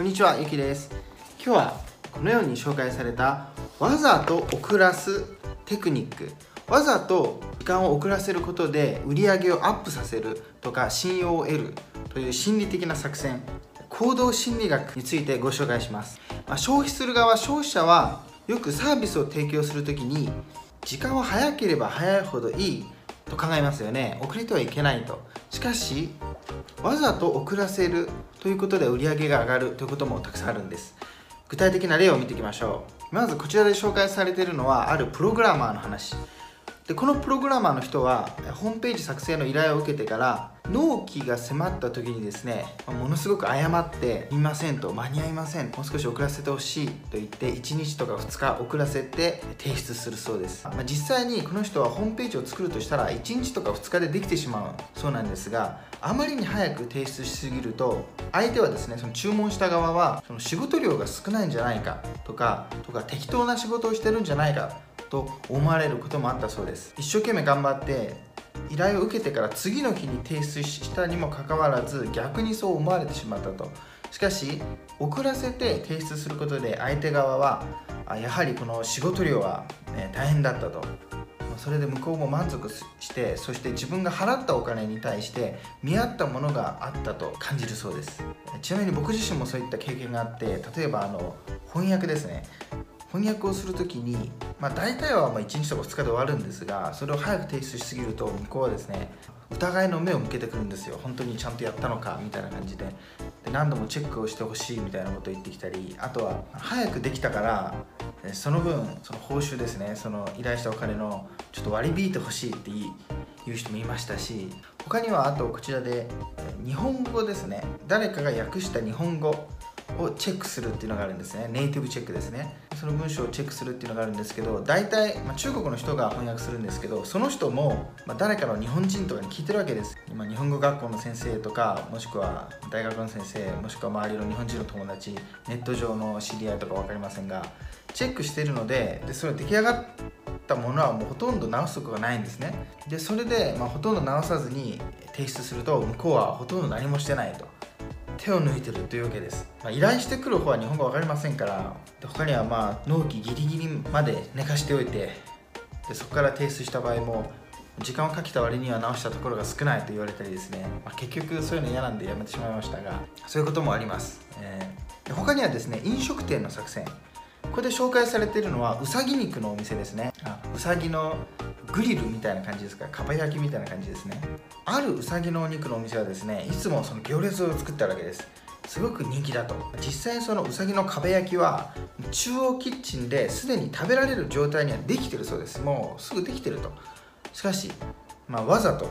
こんにちはゆきです。今日はこのように紹介されたわざと遅らすテクニック。わざと時間を遅らせることで売り上げをアップさせるとか信用を得るという心理的な作戦行動心理学についてご紹介します、まあ、消費する側消費者はよくサービスを提供する時に時間は早ければ早いほどいいと考えますよね。遅れてはいけないと。しかしわざと遅らせるということで売り上げが上がるということもたくさんあるんです。具体的な例を見ていきましょう。まずこちらで紹介されているのはあるプログラマーの話。でこのプログラマーの人はホームページ作成の依頼を受けてから納期が迫った時にですねものすごく謝って「見ません」と「間に合いません」もう少し遅らせてほしいと言って1日とか2日遅らせて提出するそうです、まあ、実際にこの人はホームページを作るとしたら1日とか2日でできてしまうそうなんですがあまりに早く提出しすぎると相手はですねその注文した側はその仕事量が少ないんじゃないかとかとか適当な仕事をしてるんじゃないかと思われることもあったそうです。一生懸命頑張って依頼を受けてから次の日に提出したにもかかわらず逆にそう思われてしまったと。しかし遅らせて提出することで相手側はやはりこの仕事量は、ね、大変だったと。それで向こうも満足してそして自分が払ったお金に対して見合ったものがあったと感じるそうです。ちなみに僕自身もそういった経験があって例えばあの翻訳ですね。翻訳をする時に、まあ、大体はま1日とか2日で終わるんですがそれを早く提出しすぎると向こうはですね疑いの目を向けてくるんですよ。本当にちゃんとやったのかみたいな感じで。で何度もチェックをしてほしいみたいなことを言ってきたりあとは早くできたからその分その報酬ですねその依頼したお金のちょっと割り引いてほしいって言う人もいましたし他にはあとこちらで日本語ですね。誰かが訳した日本語をチェックするっていうのがあるんですね。ネイティブチェックですね。その文章をチェックするっていうのがあるんですけど大体、まあ、中国の人が翻訳するんですけどその人も、まあ、誰かの日本人とかに聞いてるわけです。今日本語学校の先生とかもしくは大学の先生もしくは周りの日本人の友達ネット上の知り合いとか分かりませんがチェックしてるのででそれ出来上がったものはもうほとんど直すことがないんですね。でそれで、まあ、ほとんど直さずに提出すると向こうはほとんど何もしてないと。手を抜いてるというわけです、まあ、依頼してくる方は日本語分かりませんから他にはまあ納期ギリギリまで寝かしておいてでそこから提出した場合も時間をかけた割には直したところが少ないと言われたりですね、まあ、結局そういうの嫌なんでやめてしまいましたがそういうこともあります、えー、他にはですね飲食店の作戦。ここで紹介されているのはうさぎ肉のお店ですね。あうさぎのグリルみたいな感じですか？かば焼きみたいな感じですね。あるうさぎのお肉のお店はですねいつもその行列を作ったわけです。すごく人気だと。実際そのうさぎの壁焼きは中央キッチンですでに食べられる状態にはできてるそうです。もうすぐできてると。しかし、まあ、わざと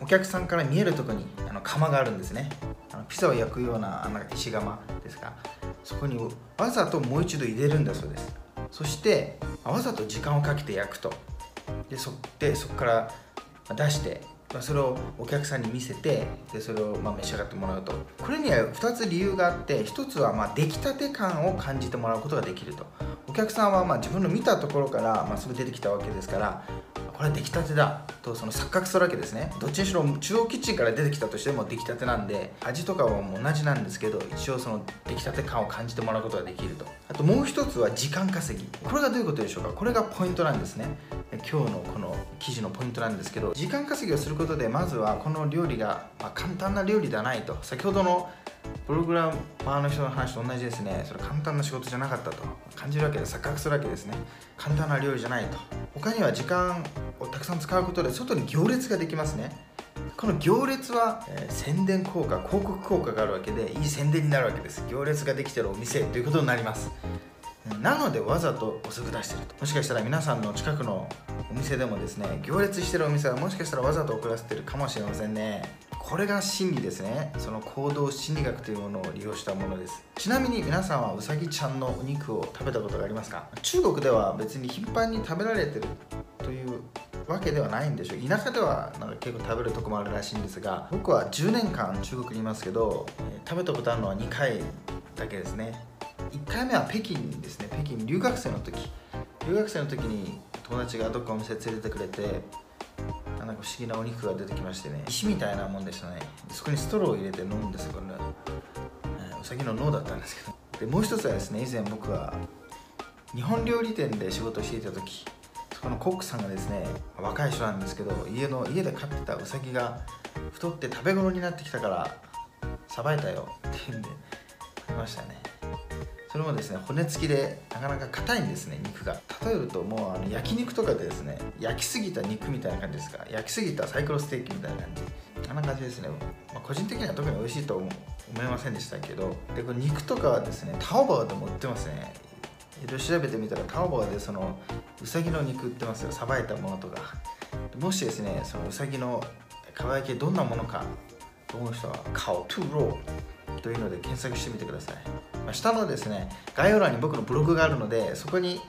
お客さんから見えるとこにあの窯があるんですね。あのピザを焼くようなあの石窯ですがそこにわざともう一度入れるんだそうです。そしてわざと時間をかけて焼くと。でそでそこから出してまそれをお客さんに見せてでそれをま召し上がってもらうと。これには2つ理由があって1つはま出来たて感を感じてもらうことができると。お客さんはま自分の見たところからますぐ出てきたわけですからこれ出来たてだ。とその錯覚するわけですね。どっちにしろ中央キッチンから出てきたとしても出来たてなんで味とかはもう同じなんですけど一応その出来たて感を感じてもらうことができると。あともう一つは時間稼ぎ。これがどういうことでしょうか。これがポイントなんですね。今日のこの記事のポイントなんですけど時間稼ぎをすることでまずはこの料理が、ま簡単な料理ではないと。先ほどのプログラマーの人の話と同じですね。それ簡単な仕事じゃなかったと。感じるわけで錯覚するわけですね。簡単な料理じゃないと。他には時間をたくさん使うことで外に行列ができますね。この行列は、えー、宣伝効果広告効果があるわけでいい宣伝になるわけです。行列ができてるお店ということになります。なのでわざと遅く出してると。もしかしたら皆さんの近くのお店でもですね行列してるお店はもしかしたらわざと遅らせてるかもしれませんね。これが心理ですね。その行動心理学というものを利用したものです。ちなみに皆さんはうさぎちゃんのお肉を食べたことがありますか？中国では別に頻繁に食べられてるというわけではないんでしょう。田舎ではなんか結構食べるとこもあるらしいんですが僕は10年間中国にいますけど、え、食べたことあるのは2回だけですね。1回目は北京ですね。北京留学生の時。留学生の時に友達がどっかお店連れてくれて不思議なお肉が出てきましてね石みたいなもんでしたね。そこにストローを入れて飲むんですよこれ、ね、うさぎの脳だったんですけど。でもう一つはですね以前僕は日本料理店で仕事していた時そこのコックさんがですね若い人なんですけど家の家で飼ってたウサギが太って食べ頃になってきたからさばいたよって言うんで食べましたね。それもですね骨付きでなかなか硬いんですね肉が。例えるともうあの焼肉とかでですね焼きすぎた肉みたいな感じですか。焼きすぎたサイコロステーキみたいな感じ。あんな感じですね、まあ、個人的には特に美味しいと思いませんでしたけど。でこれ肉とかはですねタオバーでも売ってますね。いろいろ調べてみたらタオバーでそのうさぎの肉売ってますよ。さばいたものとか。もしですねそのうさぎのかば焼きどんなものかと思う人は顔トゥーローというので検索してみてください、まあ、下のですね概要欄に僕のブログがあるのでそこに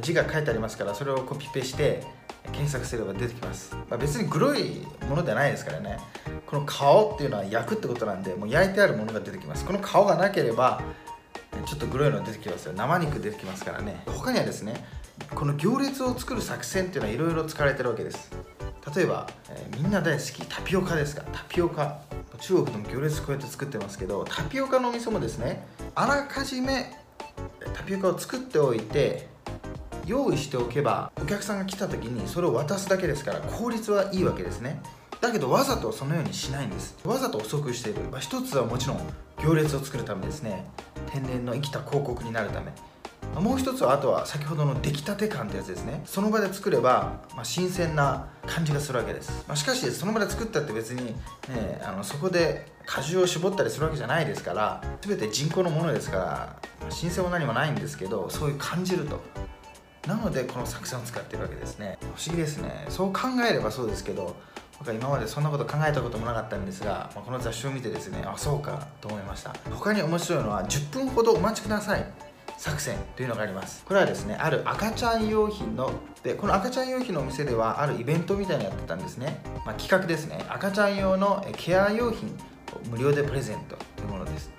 字が書いてありますからそれをコピペして検索すれば出てきます、まあ、別に黒いものではないですからね。この 烤 っていうのは焼くってことなんでもう焼いてあるものが出てきます。この 烤 がなければちょっとグロいの出てきますよ。生肉出てきますからね。他にはですねこの行列を作る作戦っていうのはいろいろ使われてるわけです。例えば、えー、みんな大好きタピオカですかタピオカ。中国でも行列こうやって作ってますけどタピオカのお店もですねあらかじめタピオカを作っておいて用意しておけばお客さんが来た時にそれを渡すだけですから効率はいいわけですね。だけどわざとそのようにしないんです。わざと遅くしている、まあ、一つはもちろん行列を作るためですね。天然の生きた広告になるため。もう一つはあとは先ほどの出来たて感ってやつですね。その場で作れば、まあ、新鮮な感じがするわけです、まあ、しかしその場で作ったって別に、ね、あのそこで果汁を絞ったりするわけじゃないですから全て人工のものですから、まあ、新鮮も何もないんですけどそういう感じると。なのでこの作戦を使ってるわけですね。不思議ですね。そう考えればそうですけど僕は今までそんなこと考えたこともなかったんですが、まあ、この雑誌を見てですねあそうかと思いました。他に面白いのは10分ほどお待ちください。作戦というのがあります。これはですねある赤ちゃん用品のでこの赤ちゃん用品のお店ではあるイベントみたいなのやってたんですね、まあ、企画ですね。赤ちゃん用のケア用品を無料でプレゼントというものです。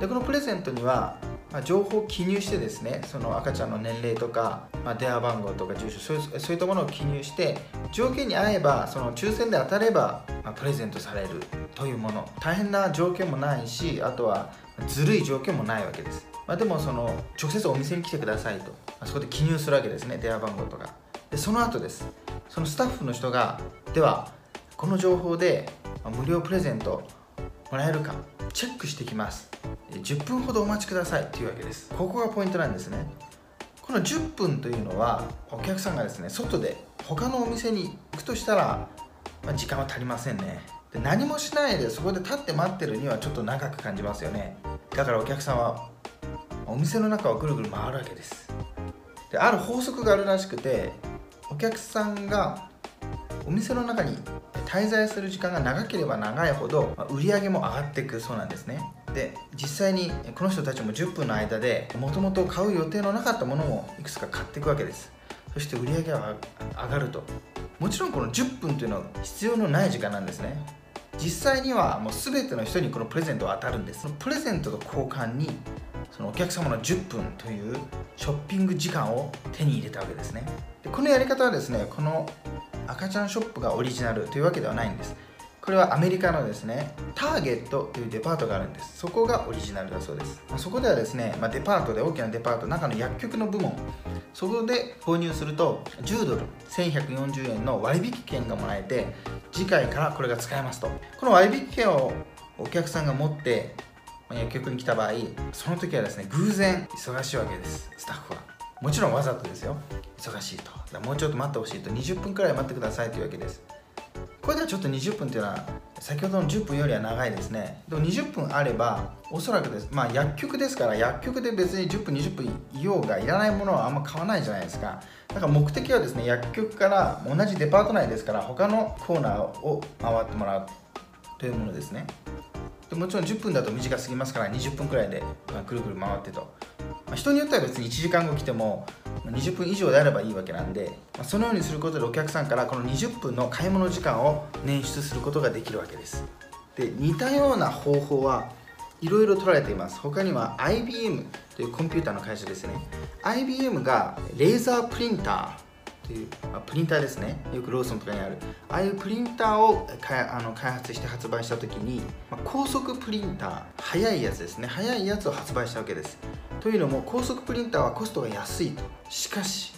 でこのプレゼントにはま、情報を記入してですねその赤ちゃんの年齢とか、まあ、電話番号とか住所そういうそういったものを記入して条件に合えばその抽選で当たれば、まあ、プレゼントされるというもの。大変な条件もないしあとはずるい条件もないわけです、まあ、でもその直接お店に来てくださいと、あ、そこで記入するわけですね電話番号とか。でその後です。そのスタッフの人がではこの情報で無料プレゼントもらえるかチェックしてきます。10分ほどお待ちくださいというわけです。ここがポイントなんですね。この10分というのはお客さんがですね外で他のお店に行くとしたら、まあ、時間は足りませんね。で何もしないでそこで立って待ってるにはちょっと長く感じますよね。だからお客さんはお店の中をぐるぐる回るわけです。である法則があるらしくてお客さんがお店の中に滞在する時間が長ければ長いほど売り上げも上がっていくそうなんですね。で実際にこの人たちも10分の間でもともと買う予定のなかったものもいくつか買っていくわけです。そして売り上げは上がると。もちろんこの10分というのは必要のない時間なんですね。実際にはもう全ての人にこのプレゼントは当たるんです。そのプレゼントと交換にそのお客様の10分というショッピング時間を手に入れたわけですね。でこのやり方はですねこの赤ちゃんショップがオリジナルというわけではないんです。これはアメリカのですねターゲットというデパートがあるんです。そこがオリジナルだそうです、まあ、そこではですね、まあ、デパートで大きなデパート中の薬局の部門。そこで購入すると10ドル1140円の割引券がもらえて次回からこれが使えますと。この割引券をお客さんが持って薬局に来た場合その時はですね偶然忙しいわけですスタッフは。もちろんわざとですよ。忙しいと。もうちょっと待ってほしいと。20分くらい待ってくださいというわけです。これではちょっと20分っていうのは先ほどの10分よりは長いですね。でも20分あればおそらくです。まあ薬局ですから薬局で別に10分20分いようがいらないものはあんま買わないじゃないですか。だから目的はですね薬局から同じデパート内ですから他のコーナーを回ってもらうというものですね。でもちろん10分だと短すぎますから20分くらいで、まあ、くるくる回ってと、まあ、人によっては別に1時間後来ても20分以上であればいいわけなんで、まあ、そのようにすることでお客さんからこの20分の買い物時間を捻出することができるわけです。で似たような方法はいろいろ取られています。他には IBM というコンピューターの会社ですね。IBM がレーザープリンターっていう、まあ、プリンターですね。よくローソンとかにある。ああいうプリンターをかあの開発して発売した時に、まあ、高速プリンター速いやつですね。速いやつを発売したわけです。というのも高速プリンターはコストが安いと。しかし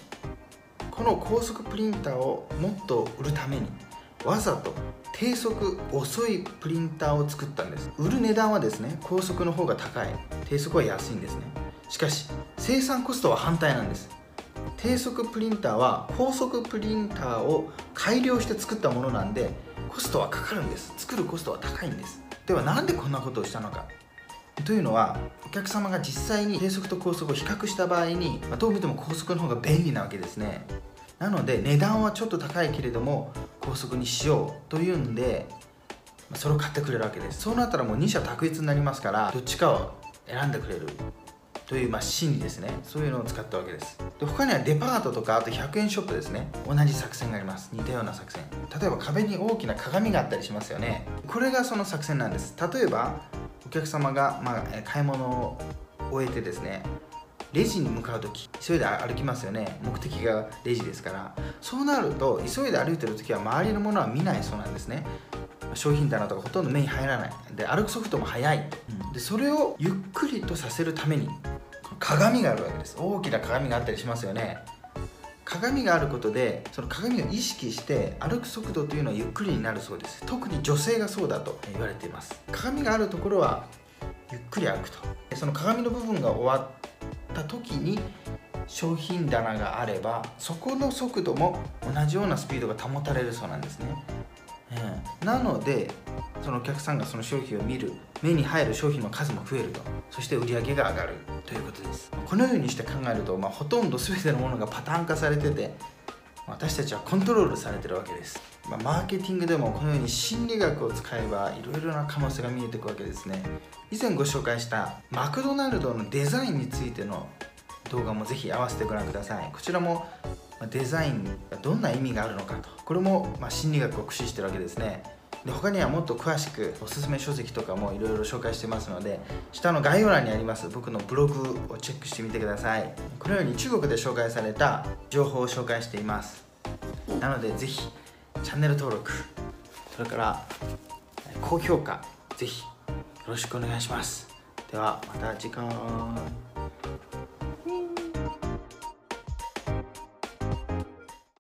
この高速プリンターをもっと売るためにわざと低速遅いプリンターを作ったんです。売る値段はですね高速の方が高い。低速は安いんですね。しかし生産コストは反対なんです。低速プリンターは高速プリンターを改良して作ったものなんでコストはかかるんです。作るコストは高いんです。ではなんでこんなことをしたのか。というのはお客様が実際に低速と高速を比較した場合に、まあ、どう見ても高速の方が便利なわけですね。なので値段はちょっと高いけれども高速にしようというんでそれを買ってくれるわけです。そうなったらもう2社択一になりますからどっちかを選んでくれる。というまあ心理ですね。そういうのを使ったわけです。で他にはデパートとかあと100円ショップですね。同じ作戦があります。似たような作戦。例えば壁に大きな鏡があったりしますよね。これがその作戦なんです。例えばお客様がまあ買い物を終えてですねレジに向かう時急いで歩きますよね。目的がレジですから。そうなると急いで歩いてる時は周りのものは見ないそうなんですね。商品棚とかほとんど目に入らない。で歩くソフトも速い、でそれをゆっくりとさせるために鏡があるわけです。大きな鏡があったりしますよね。鏡があることでその鏡を意識して歩く速度というのはゆっくりになるそうです。特に女性がそうだと言われています。鏡があるところはゆっくり歩くと。その鏡の部分が終わった時に商品棚があればそこの速度も同じようなスピードが保たれるそうなんですね、うん、なのでそのお客さんがその商品を見る目に入る商品の数も増えると。そして売り上げが上がる。ということです。このようにして考えると、まあ、ほとんど全てのものがパターン化されてて私たちはコントロールされてるわけです、まあ、マーケティングでもこのように心理学を使えばいろいろな可能性が見えてくわけですね。以前ご紹介したマクドナルドのデザインについての動画もぜひ合わせてご覧ください。こちらもデザインがどんな意味があるのかと。これもま心理学を駆使してるわけですね。で他にはもっと詳しくおすすめ書籍とかもいろいろ紹介してますので下の概要欄にあります僕のブログをチェックしてみてください。このように中国で紹介された情報を紹介しています。なのでぜひチャンネル登録それから高評価ぜひよろしくお願いします。ではまた次回。